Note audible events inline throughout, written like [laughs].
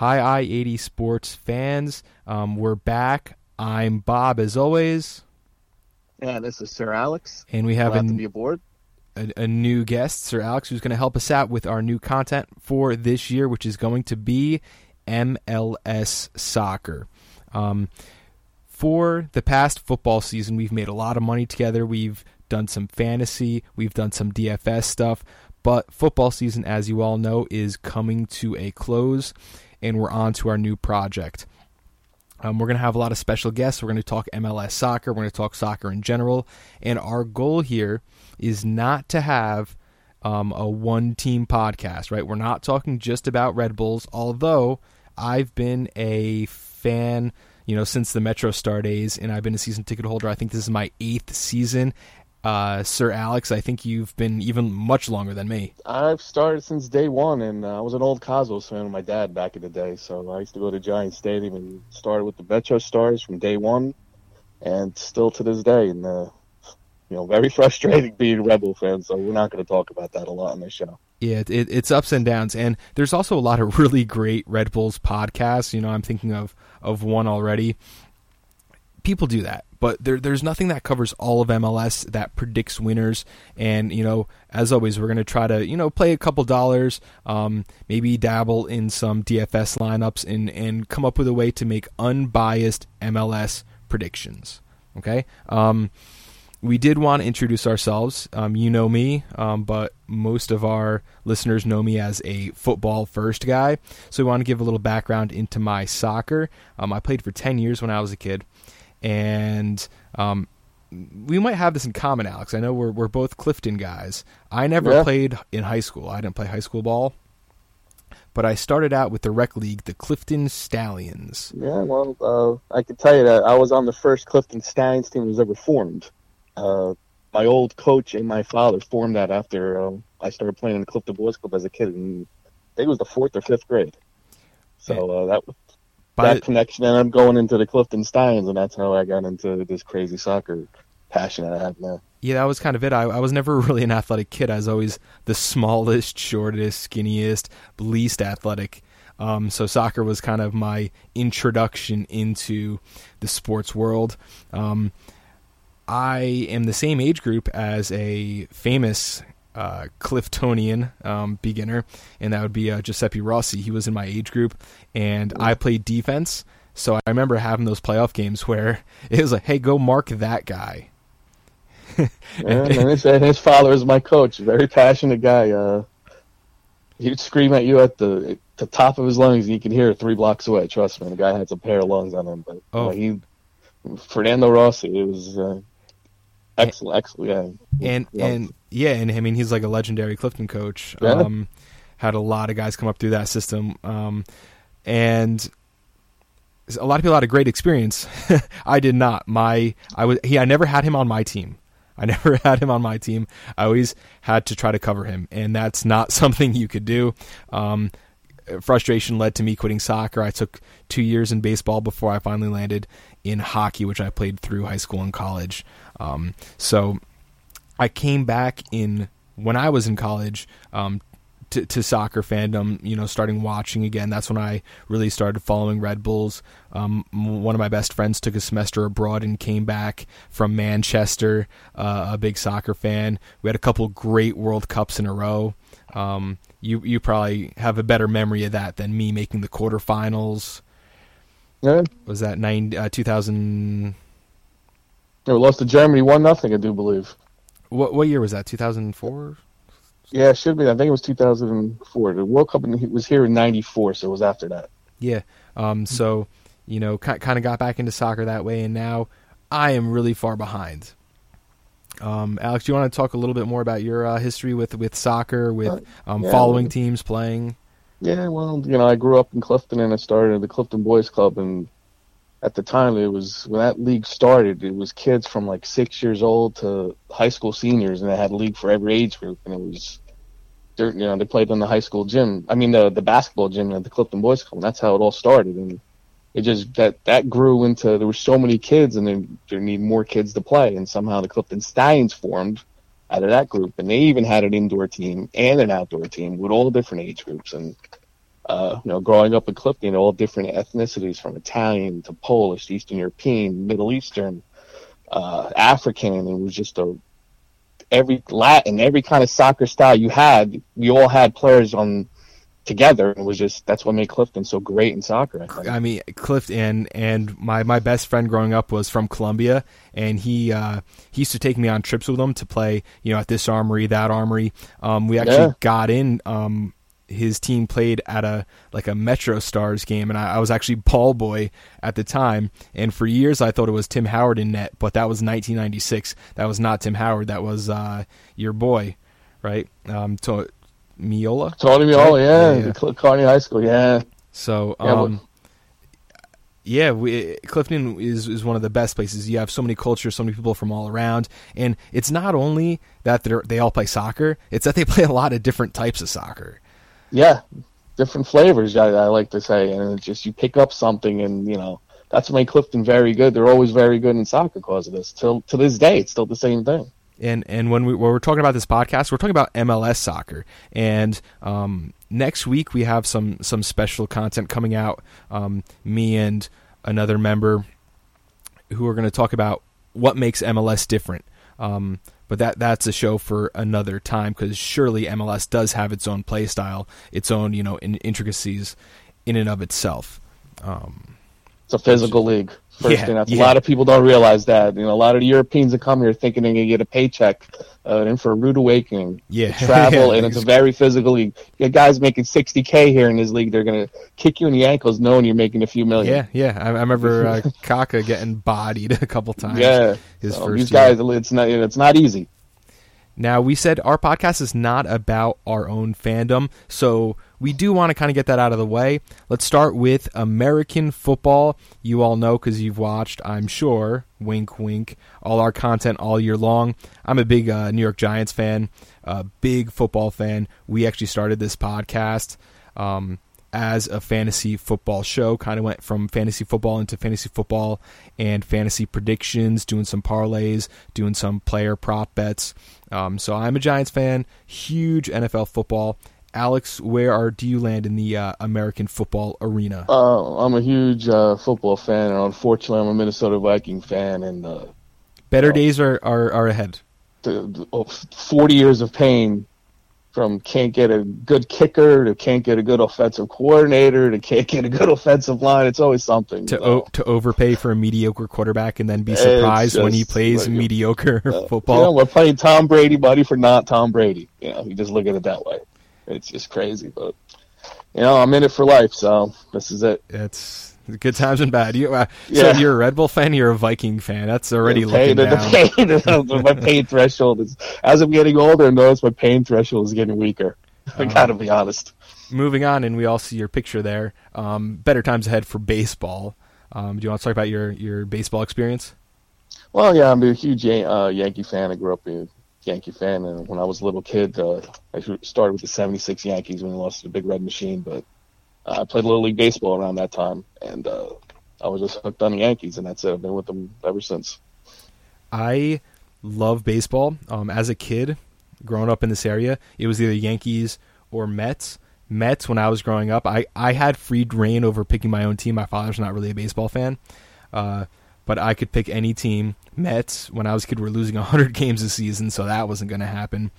Hi, I 80 sports fans. Um, we're back. I'm Bob, as always. Yeah, this is Sir Alex. And we have Glad a, to be aboard. a, a new guest, Sir Alex, who's going to help us out with our new content for this year, which is going to be MLS soccer. Um, for the past football season, we've made a lot of money together. We've done some fantasy, we've done some DFS stuff, but football season, as you all know, is coming to a close, and we're on to our new project. Um, we're going to have a lot of special guests. We're going to talk MLS soccer. We're going to talk soccer in general. And our goal here is not to have um, a one team podcast, right? We're not talking just about Red Bulls, although I've been a fan, you know, since the Metro Star days, and I've been a season ticket holder. I think this is my eighth season. Uh, Sir Alex, I think you've been even much longer than me. I've started since day one, and uh, I was an old Cosmos fan with my dad back in the day. So I used to go to Giant Stadium and started with the Metro Stars from day one, and still to this day. And uh, you know, very [laughs] frustrating being a Red Bull fan. So we're not going to talk about that a lot on this show. Yeah, it, it's ups and downs, and there's also a lot of [laughs] really great Red Bulls podcasts. You know, I'm thinking of of one already. People do that, but there, there's nothing that covers all of MLS that predicts winners. And you know, as always, we're going to try to you know play a couple dollars, um, maybe dabble in some DFS lineups, and and come up with a way to make unbiased MLS predictions. Okay. Um, we did want to introduce ourselves. Um, you know me, um, but most of our listeners know me as a football first guy. So we want to give a little background into my soccer. Um, I played for 10 years when I was a kid. And um, we might have this in common, Alex. I know we're, we're both Clifton guys. I never Yeah. played in high school, I didn't play high school ball. But I started out with the rec league, the Clifton Stallions. Yeah, well, uh, I can tell you that I was on the first Clifton Stallions team that was ever formed. Uh, my old coach and my father formed that after uh, I started playing in the Clifton Boys Club as a kid. And I think it was the fourth or fifth grade. So uh, that By that connection ended up going into the Clifton Stallions, and that's how I got into this crazy soccer passion that I have now. Yeah, that was kind of it. I, I was never [laughs] really an athletic kid. I was always the smallest, shortest, skinniest, least athletic. Um, so soccer was kind of my introduction into the sports world. Um, I am the same age group as a famous uh, Cliftonian um, beginner, and that would be uh, Giuseppe Rossi. He was in my age group, and I played defense. So I remember having those playoff games where [laughs] it was like, "Hey, go mark that guy." [laughs] And, and his, and his father is my coach, very passionate guy. Uh, he'd scream at you at the at the top of his lungs, and you can hear it three blocks away. Trust me, the guy had some pair of lungs on him. But Oh. uh, he, Fernando Rossi, it was uh, excellent, excellent. Yeah. and Yeah. and yeah, and I mean he's like a legendary Clifton coach. Yeah. Um, had a lot of guys come up through that system, um, and a lot of people had a great experience. [laughs] I did not. My I was he. I never had him on my team. I [laughs] never had him on my team. I always had to try to cover him, and that's not [laughs] something you could do. Um, frustration led to me quitting soccer. I took two years in baseball before I finally landed in hockey, which I played through high school and college. Um, so I came back in when I was in college um, to, to, soccer fandom, you know, starting watching again. That's when I really started following Red Bulls. Um, one of my best friends took a semester abroad and came back from Manchester, uh, a big soccer fan. We had a couple great World Cups in a row. Um, you you probably have a better memory of that than me making the quarterfinals. Yeah. Was that nine, uh, 2000? We lost to Germany one nothing, I do believe. What what year was that? Two thousand four. Yeah, it should be. I think it was two thousand and four. The World Cup was here in ninety four, so it was after that. Yeah. Um. So, you know, kind of got back into soccer that way, and now I am really far behind. Um, Alex, do you want to talk a little bit more about your uh, history with with soccer, with uh, um, yeah, following teams playing? Yeah, well, you know, I grew up in Clifton, and I started the Clifton Boys Club, and at the time it was when that league started, it was kids from like six years old to high school seniors, and they had a league for every age group, and it was, you know, they played in the high school gym. I mean, the the basketball gym at the Clifton Boys Club. And that's how it all started, and it just that that grew into there were so many kids, and then there need more kids to play, and somehow the Clifton Stallions formed out of that group, and they even had an indoor team and an outdoor team with all the different age groups, and uh, you know, growing up in Clifton, all different ethnicities from Italian to Polish, Eastern European, Middle Eastern, uh, African, and it was just a every Latin, every kind of soccer style you had. We all had players on together. It was just that's what made Clifton so great in soccer. I, I mean, Clifton and my my best friend growing up was from Colombia, and he uh, he used to take me on trips with him to play, you know, at this armory, that armory. Um, we actually Yeah. got in. Um, his team played at a like a Metro Stars game, and I, I was actually ball boy at the time. And for years, I thought it was Tim Howard in net, but that was 1996. That was not Tim Howard. That was uh, your boy, right? Um, to Meola. Tony Meola, Right? yeah, Yeah, Cl- Kearney High School, yeah. So, Yeah, um, yeah, we, Clifton is is one of the best places. You have so many cultures, so many people from all around, and it's not only that they they all play soccer; it's that they [laughs] play a lot of different types of soccer. Yeah, different flavors. I, I like to say, and it's just you pick up something, and you know that's what made Clifton very good. They're always very good in soccer because of this. Till to this day, it's still the same thing. And and when we when we're talking about this podcast, we're talking about MLS soccer. And um, next week we have some some special content coming out. Um, me and another member who are going to talk about what makes MLS different. Um, but that that's a show for another time because surely MLS does have its own play style, its own you know in, intricacies in and of itself. Um, It's a physical league. First Yeah, thing that's yeah. a lot of people don't realize that. You know, a lot of the Europeans that come here thinking they're gonna get a paycheck, uh, in for a rude awakening. Yeah. travel, [laughs] Yeah, and it's a very physical league. You got guys making 60k here in this league. They're gonna kick you in the ankles, knowing you're making a few million. yeah, yeah. I, I remember uh, [laughs] Kaka getting bodied a couple times. yeah. his So first these year. guys, it's not, it's not easy. Now, we said our podcast is not about our own fandom, so we do want to kind of get that out of the way. Let's start with American football. You all know because you've watched, I'm sure, wink, wink, all our content all year long. I'm a big uh, New York Giants fan, a big football fan. We actually started this podcast. Um, as a fantasy football show. Kind of went from fantasy football into fantasy football and fantasy predictions, doing some parlays, doing some player prop bets. Um, so I'm a Giants fan, huge NFL football. Alex, where are do you land in the uh, American football arena? Uh, I'm a huge uh, football fan, and unfortunately, I'm a Minnesota Viking fan. And uh, Better days are, are, are ahead. the, the, oh, 40 years of pain from can't get a good kicker to can't get a good offensive coordinator to can't get a good [laughs] offensive line. It's always something. To o- to overpay for a mediocre quarterback and then be surprised when he plays like- mediocre [laughs] Uh, [laughs] football. You know, we're playing Tom Brady, buddy, for not Tom Brady. You know, you just look at it that way. It's just crazy, but you know, I'm in it for life, so this is it. It's [laughs] good times and bad. You, uh, Yeah. So you're a Red Bull fan. You're a Viking fan. That's already The pain, looking the, down. [laughs] the pain, my pain threshold is as I'm getting older. I notice my pain threshold is getting weaker. [laughs] I gotta be honest. Moving on, and we all see your picture there. Um, better times ahead for baseball. Um, do you want to talk about your, your baseball experience? Well, yeah, I'm a huge Yan- uh, Yankee fan. I grew up a Yankee fan, and when I was a little kid, uh, I started with the '76 Yankees when they lost to the Big Red Machine. But I played little league baseball around that time, and uh, I was just hooked on the Yankees, and that's it. I've been with them ever since. I love baseball. Um, as a kid, growing up in this area, it was either Yankees or Mets. Mets when I was growing up, I, I had free reign over picking my own team. My father's not really a baseball fan, uh, but I could pick any team. Mets when I was a kid were losing [laughs] 100 games a season, so that wasn't going to happen.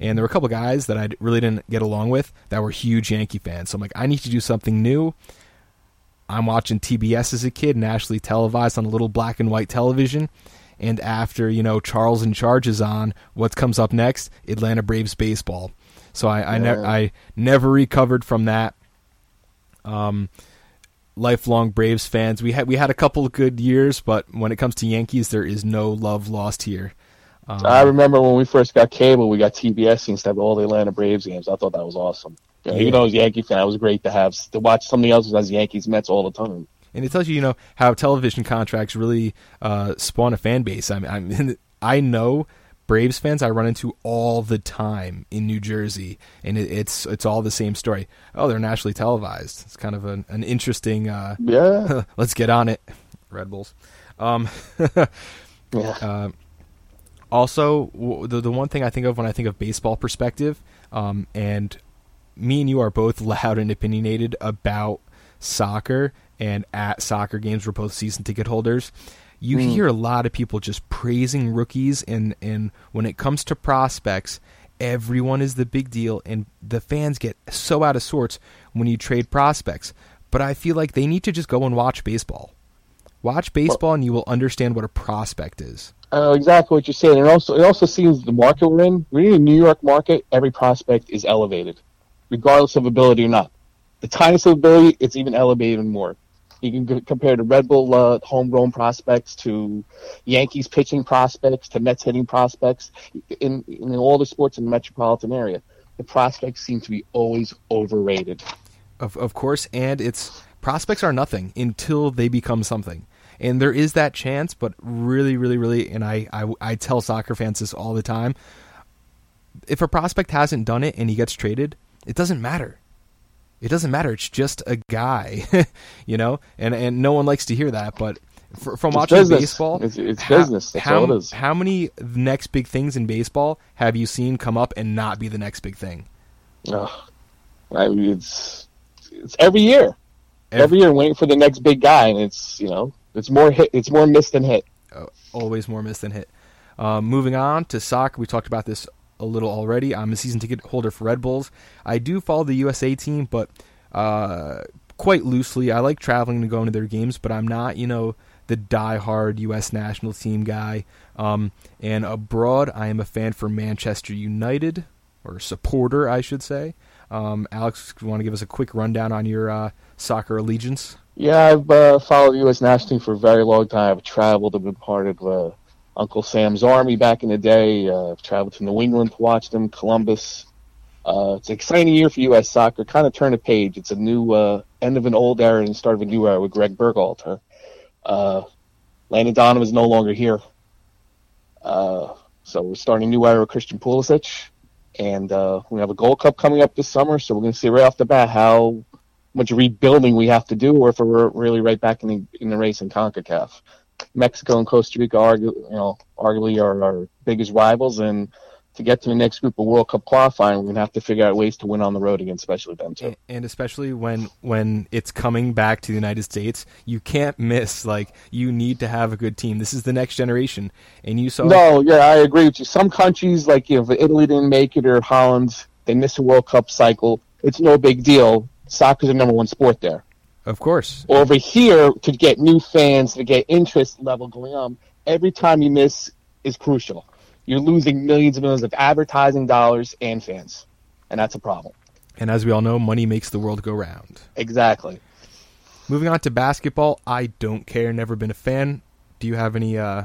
And there were a couple guys that I really didn't get along with that were huge Yankee fans. So I'm like, I need to do something new. I'm watching TBS as a kid, nationally televised on a little black and white television. And after, you know, Charles in Charge is on, what comes up next? Atlanta Braves baseball. So I, I, ne- I never recovered from that. Um, lifelong Braves fans. We had we had a couple of good years, but when it comes to Yankees, there is no love lost here. Um, I remember when we first got cable, we got TBS instead of all the Atlanta Braves games. I thought that was awesome. You know, Yeah. Even though I was a Yankee fan, it was great to have to watch somebody else as Yankees Mets all the time. and it tells you, you know, how television contracts really uh, spawn a fan base. I mean, I, mean, [laughs] I know Braves fans I run into all the time in New Jersey, and it, it's it's all the same story. Oh, they're nationally televised. It's kind of an, an interesting. Uh, Yeah, [laughs] let's get on it, Red Bulls. Um, [laughs] yeah. uh, also, w- the the one thing I think of when I think of baseball perspective, um, and me and you are both [laughs] loud and opinionated about soccer, and at soccer games, we're both season ticket holders. You Mm. hear a lot of people just praising rookies, and and when it comes to prospects, everyone is the big deal, and the fans get so out of sorts when you trade prospects. But I feel like they need to just go and watch baseball. Watch baseball, and you will understand what a prospect is. I know exactly what you're saying. And also, it also seems the market we're in. We're in a New York market. Every prospect is elevated, regardless of ability or not. The tiniest of ability, it's even elevated more. You can compare the Red Bull uh, homegrown prospects to Yankees pitching prospects to Mets hitting prospects. In, in all the sports in the metropolitan area, the prospects seem to be always overrated. Of of course, and it's prospects are nothing until they become something. And there is that chance, but really, really, really, and I, I, I tell soccer fans this all the time. If a prospect hasn't done it and he gets traded, it doesn't matter. It doesn't matter. It's just a guy, [laughs] you know, and and no one likes to hear that. But fr from It's watching business. baseball, It's- it's how- business. That's how, all it is. How many next big things in baseball have you seen come up and not be the next big thing? Ugh. I mean, it's it's every year. Ev- every year waiting for the next big guy, and it's you know it's more hit, it's more miss than hit. uh, always more miss than hit. Um, moving on to soccer, we talked about this a little already. I'm a season ticket holder for Red Bulls. I do follow the USA team, but uh, quite loosely. I like traveling and going to their games, but I'm not, you know, the die-hard U.S. national team guy. Um, and abroad, I am a fan for Manchester United, or supporter, I should say. Um, Alex, you want to give us a quick rundown on your uh, soccer allegiance? Yeah, I've uh, followed U.S. national team for a very long time. I've traveled. I've been part of uh, Uncle Sam's army back in the day. Uh, I've traveled to New England to watch them, Columbus. Uh, it's an exciting year for U.S. soccer. Kind of turn a page. It's a new uh, end of an old era and start of a new era with Greg Berhalter. Uh, Landon Donovan is no longer here. So we're starting a new era with Christian Pulisic. And we have a Gold Cup coming up this summer, so we're going to see right off the bat how much rebuilding we have to do, or if we're really right back in the in the race in Concacaf. Mexico and Costa Rica, argu- you know, arguably are our biggest rivals, and to get to the next group of World Cup qualifying, we're gonna have to figure out ways to win on the road against, especially them too. And especially when when it's coming back to the United States, you can't miss. Like you need to have a good team. This is the next generation, and you saw. No, yeah, I agree with you. Some countries, like you know, if Italy didn't make it or Holland, they missed a World Cup cycle. It's no big deal. Soccer's the number one sport there. Of course, over here to get new fans to get interest level going on every time you miss is crucial you're losing millions and millions of advertising dollars and fans and that's a problem and as we all know, money makes the world go round. exactly Moving on to basketball, I don't care. Never been a fan. Do you have any? uh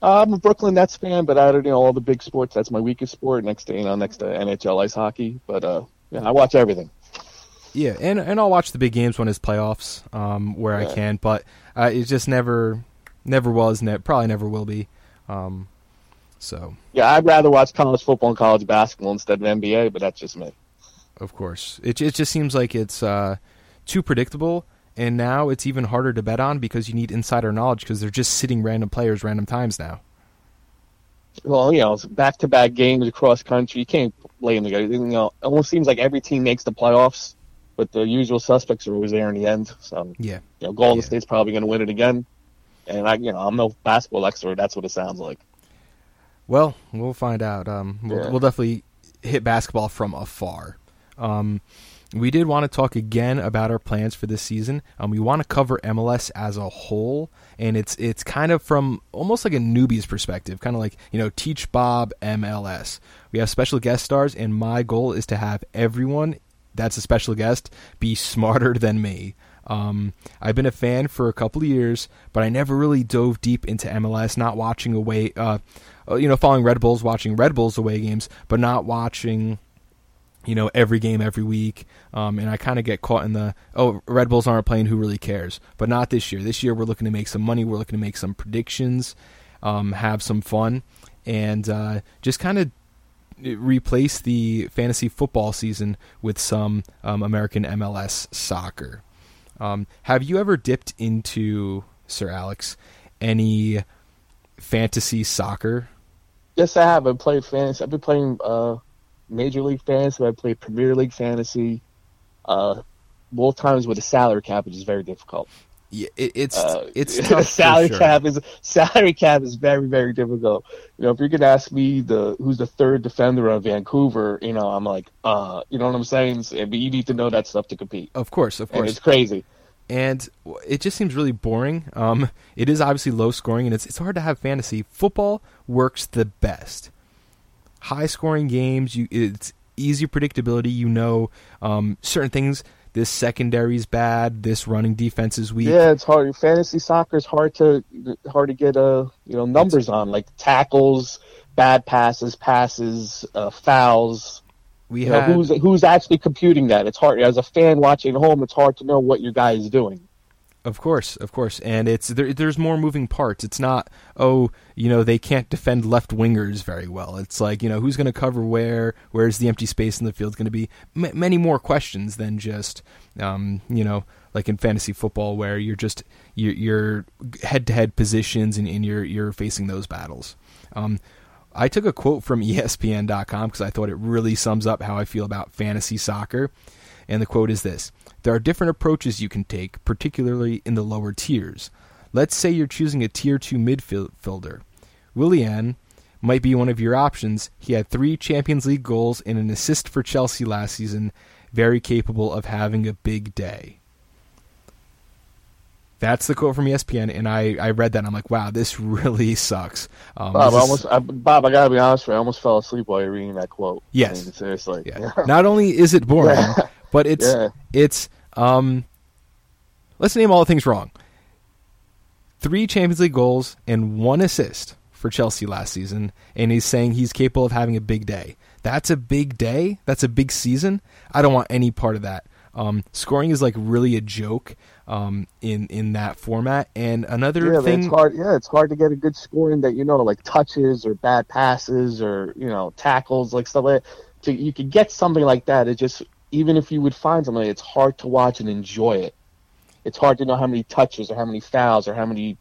i'm a brooklyn nets fan but i don't know all the big sports that's my weakest sport next to you know next to nhl ice hockey but uh yeah i watch everything Yeah, and and I'll watch the big games when it's playoffs, um, where I can. But uh, it just never, never was, ne- probably never will be. Um, so yeah i'd rather watch college football and college basketball instead of nba but that's just me Of course, it it just seems like it's uh, too predictable, and now it's even harder to bet on because you need insider knowledge because they're just sitting random players random times now. well, you know, it's back-to-back games across country. You can't blame the guy. You know, it almost seems like every team makes the playoffs, but the usual suspects are always there in the end. So, Yeah, you know, Golden Yeah. State's probably going to win it again. And I, you know, I'm no basketball expert. That's what it sounds like. well, we'll find out. Um, we'll, Yeah. we'll definitely hit basketball from afar. Um, we did want to talk again about our plans for this season. Um, we want to cover MLS as a whole, and it's it's kind of from almost like a newbie's perspective, kind of like you know, teach Bob MLS. We have special guest stars, and my goal is to have everyone that's a special guest be smarter than me. Um, I've been a fan for a couple of years, but I never really dove deep into MLS. Not watching away, uh, uh, you know, following Red Bulls, watching Red Bulls away games, but not watching you know every game every week um, and i kind of get caught in the oh red bulls aren't playing who really cares but not this year this year we're looking to make some money we're looking to make some predictions um, have some fun and uh, just kind of replace the fantasy football season with some um, american mls soccer um, have you ever dipped into sir alex any fantasy soccer Yes, I have. I've played fantasy. I've been playing uh, Major League Fantasy. I played Premier League Fantasy. Uh, both times with a salary cap, which is very difficult. Yeah, it, it's Uh, it's [laughs] tough salary sure. cap is [laughs] salary cap is very very difficult. You know, if you're gonna ask me the who's the third defender of Vancouver, you know, I'm like, uh, you know what I'm saying? But you need to know that stuff to compete, Of course, of and course. it's crazy. and it just seems really boring. Um, it is obviously low scoring, and it's it's hard to have fantasy. Football works the best. High scoring games, you it's easy predictability. You know um, certain things. This secondary's bad. This running defense is weak. Yeah, it's hard. Fantasy soccer is hard to hard to get uh you know numbers on like tackles, bad passes, passes, uh, fouls. we know, who's who's actually computing that? It's hard as a fan watching at home. It's hard to know what your guy is doing. Of course, of course, and it's there, there's more moving parts. It's not oh you know they can't defend left wingers very well. It's like you know who's going to cover where, where's the empty space in the field going to be. M- many more questions than just um, you know like in fantasy football where you're just you're, you're head-to-head positions and, and you're you're facing those battles. Um, I took a quote from [laughs] ESPN.com because I thought it really sums up how I feel about fantasy soccer. And the quote is this There are different approaches you can take, particularly in the lower tiers. Let's say you're choosing a tier 2 midfielder. Willian might be one of your options. He had three Champions League goals and an assist for Chelsea last season, very capable of having a big day. That's the quote from ESPN, and I, I read that and I'm like, wow, this [laughs] really sucks. Um, Bob, I almost, I, Bob, I gotta be honest with you. I almost fell asleep while you're reading that quote. Yes. I mean, seriously. Yeah. [laughs] Not only is it boring, Yeah. but it's Yeah. it's um let's name all the things wrong. Three Champions League goals and one assist for Chelsea last season, and he's saying he's capable of having a big day. That's a big day. That's a big season. I don't want any part of that. Um, scoring is like really a joke um, in in that format. And another Yeah, thing, it's hard. Yeah, it's hard to get a good scoring that you know, like touches or bad passes or you know tackles, like stuff like. That. To, you could get something like that. It just even if you would find something, it's hard to watch and enjoy it. It's hard to know how many touches or how many fouls or how many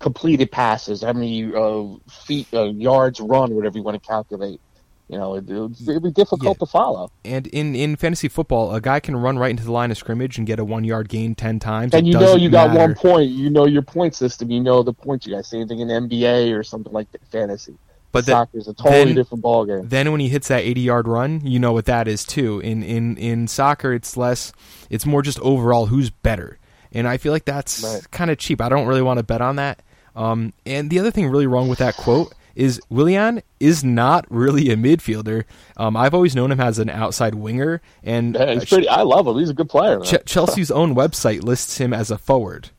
completed passes, how many uh, feet, uh, yards run, whatever you want to calculate. You know, it, it'd be difficult Yeah. to follow. and in in fantasy football, a guy can run right into the line of scrimmage and get a one yard gain ten times. And It you know you got matter. one point. You know your point system. You know the points you got. Same thing in NBA or something like that. Fantasy. But soccer is a totally then- different ball game. then when he hits that 80 yard run, you know what that is too. In in in soccer, it's less. It's more just overall who's better, and I feel like that's Right. kind of cheap. I don't really want to bet on that. Um, and the other thing really wrong with that quote is Willian is not really a midfielder. Um, I've always known him as an outside winger, and Yeah, he's uh, pretty. I love him. He's a good player. Ch- [laughs] Chelsea's own website lists him as a forward.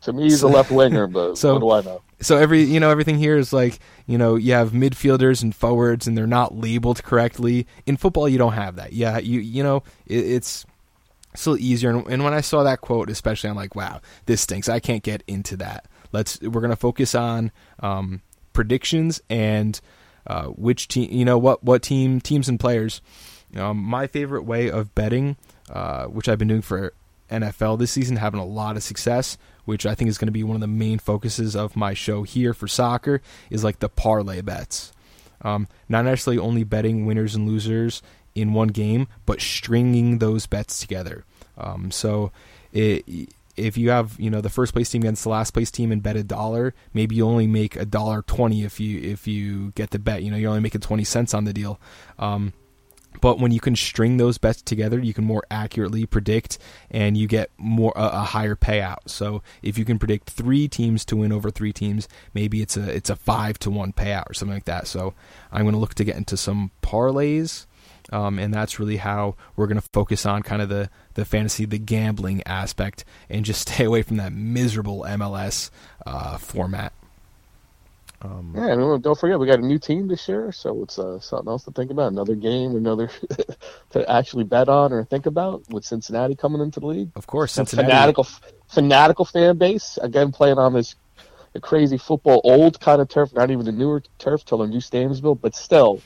to me, he's a left winger, but [laughs] So- what do I know? So every you know everything here is like you know you have midfielders and forwards and they're not labeled correctly. In football you don't have that. Yeah you you know it, it's still easier. And, and when i saw that quote especially i'm like wow this stinks. I can't get into that. Let's we're going to focus on um, predictions and uh, which team you know what what team teams and players. Um, my favorite way of betting uh, which i've been doing for NFL this season, having a lot of success, which I think is going to be one of the main focuses of my show here for soccer, is like the parlay bets. Um, not necessarily only betting winners and losers in one game, but stringing those bets together. Um, so it, if you have you know the first place team against the last place team and bet a dollar, maybe you only make a dollar twenty if you if you get the bet. You know you're only making twenty cents on the deal. Um, but when you can string those bets together, you can more accurately predict, and you get more a, a higher payout. So if you can predict three teams to win over three teams, maybe it's a it's a five to one payout or something like that. So I'm going to look to get into some parlays, um, and that's really how we're going to focus on kind of the the fantasy, the gambling aspect, and just [laughs] stay away from that miserable MLS uh, format. Um, Yeah, and don't forget we got a new team this year, so it's uh, something else to think about. Another game, another [laughs] to actually bet on or think about with Cincinnati coming into the league. Of course, Cincinnati. fanatical, fanatical fan base again playing on this crazy football old kind of turf, not even the newer turf till the new stadiums built, but still,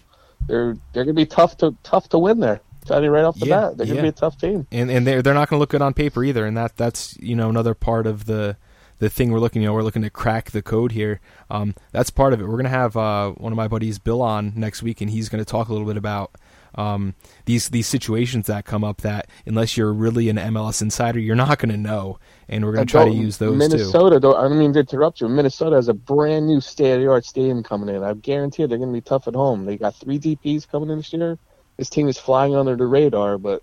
they're they're gonna be tough to tough to win there. Tell you right off the Yeah, bat, they're yeah. gonna be a tough team. and and they're they're not going to look good on paper either, and that that's you know another part of the the thing we're looking. You know, we're looking to crack the code here. Um, that's part of it. We're going to have uh, one of my buddies, Bill, on next week, and he's going to talk a little bit about um, these these situations that come up that unless you're really an MLS insider, you're not going to know. And we're going to try to use those Minnesota, too. though, I don't mean to interrupt you. Minnesota has a brand new state of the art stadium coming in. I guarantee they're going to be tough at home. They got three DPs coming in this year. This team is flying under the radar, but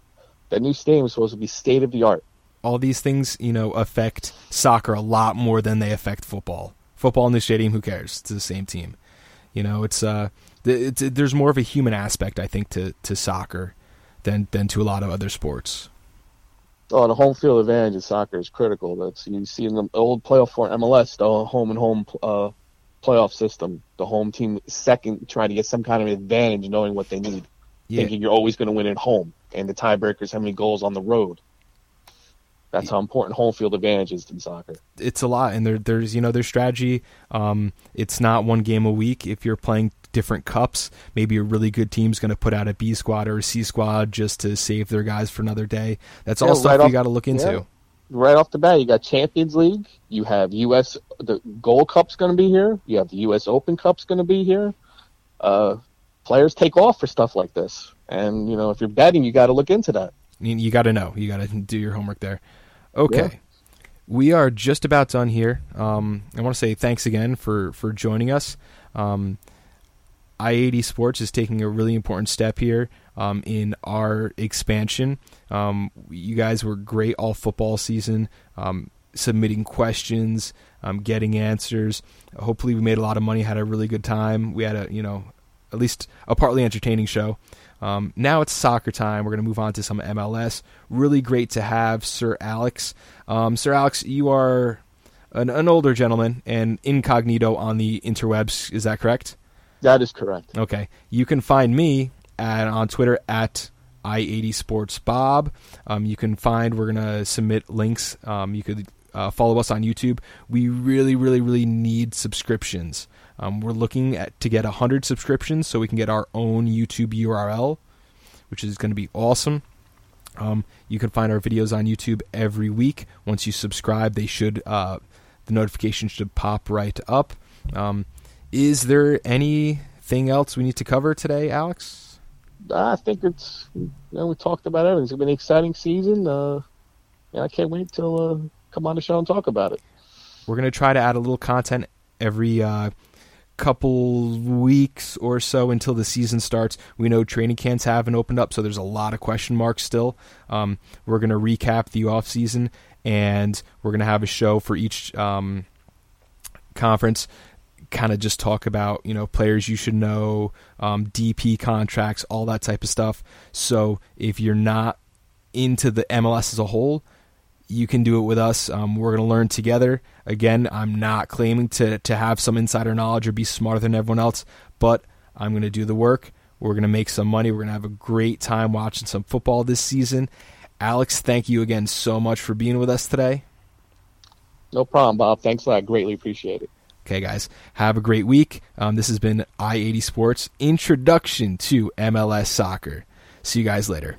that new stadium is supposed to be state of the art. All these things, you know, affect soccer a lot more than they affect football. Football in the stadium, who cares? It's the same team. You know, it's uh, it's, there's more of a human aspect, I think, to, to soccer than than to a lot of other sports. Oh, the home field advantage in soccer is critical. That's you see in the old playoff for MLS, the home and home uh, playoff system. The home team second trying to get some kind of advantage, knowing what they need, Yeah. thinking you're always going to win at home, and the tiebreakers how many goals on the road. That's how important home field advantage is in soccer. it's a lot and there there's you know their strategy um it's not one game a week if you're playing different cups maybe a really good team's going to put out a B squad or a C squad just to save their guys for another day that's all stuff right you got to look into yeah. Right off the bat, you got Champions League. You have U.S. The Gold Cup's going to be here. You have the U.S. Open Cup's going to be here. Uh, players take off for stuff like this, and you know if you're betting, you got to look into that. You, you got to know you got to [laughs] do your homework there okay Yeah. we are just about done here um i want to say thanks again for for joining us um I-80 Sports is taking a really important step here um, in our expansion. Um, you guys were great all football season, um, submitting questions, um, getting answers. Hopefully, we made a lot of money, had a really good time. We had a, you know, at least a partly entertaining show. Um, now it's soccer time. We're going to move on to some MLS. Really great to have Sir Alex. Um, Sir Alex, you are an, an older gentleman and incognito on the interwebs. Is that correct? That is correct. Okay. You can find me at, on Twitter at i80sportsbob. Um, you can find, we're going to submit links. Um, you could uh, follow us on YouTube. We really, really, really need subscriptions. Um, we're looking at to get 100 subscriptions so we can get our own YouTube URL, which is going to be awesome. Um, you can find our videos on YouTube every week. Once you subscribe, they should uh, the notification should pop right up. Um, is there anything else we need to cover today, Alex? I think it's you know we talked about everything. It's been an exciting season. Uh, yeah, I can't wait till uh, come on the show and talk about it. We're going to try to add a little content every uh, couple weeks or so until the season starts. We know training camps haven't opened up, so there's a lot of question marks still. Um, we're going to recap the off season, and we're going to have a show for each um, conference. Kind of just talk about you know players you should know, um, DP contracts, all that type of stuff. So if you're not into the MLS as a whole, you can do it with us. Um, we're going to learn together. Again, I'm not claiming to, to have some insider knowledge or be smarter than everyone else, but I'm going to do the work. We're going to make some money. We're going to have a great time watching some football this season. Alex, thank you again so much for being with us today. No problem, Bob. Thanks a lot. Greatly appreciate it. Okay, guys, have a great week. Um, this has been I 80 Sports Introduction to MLS Soccer. See you guys later.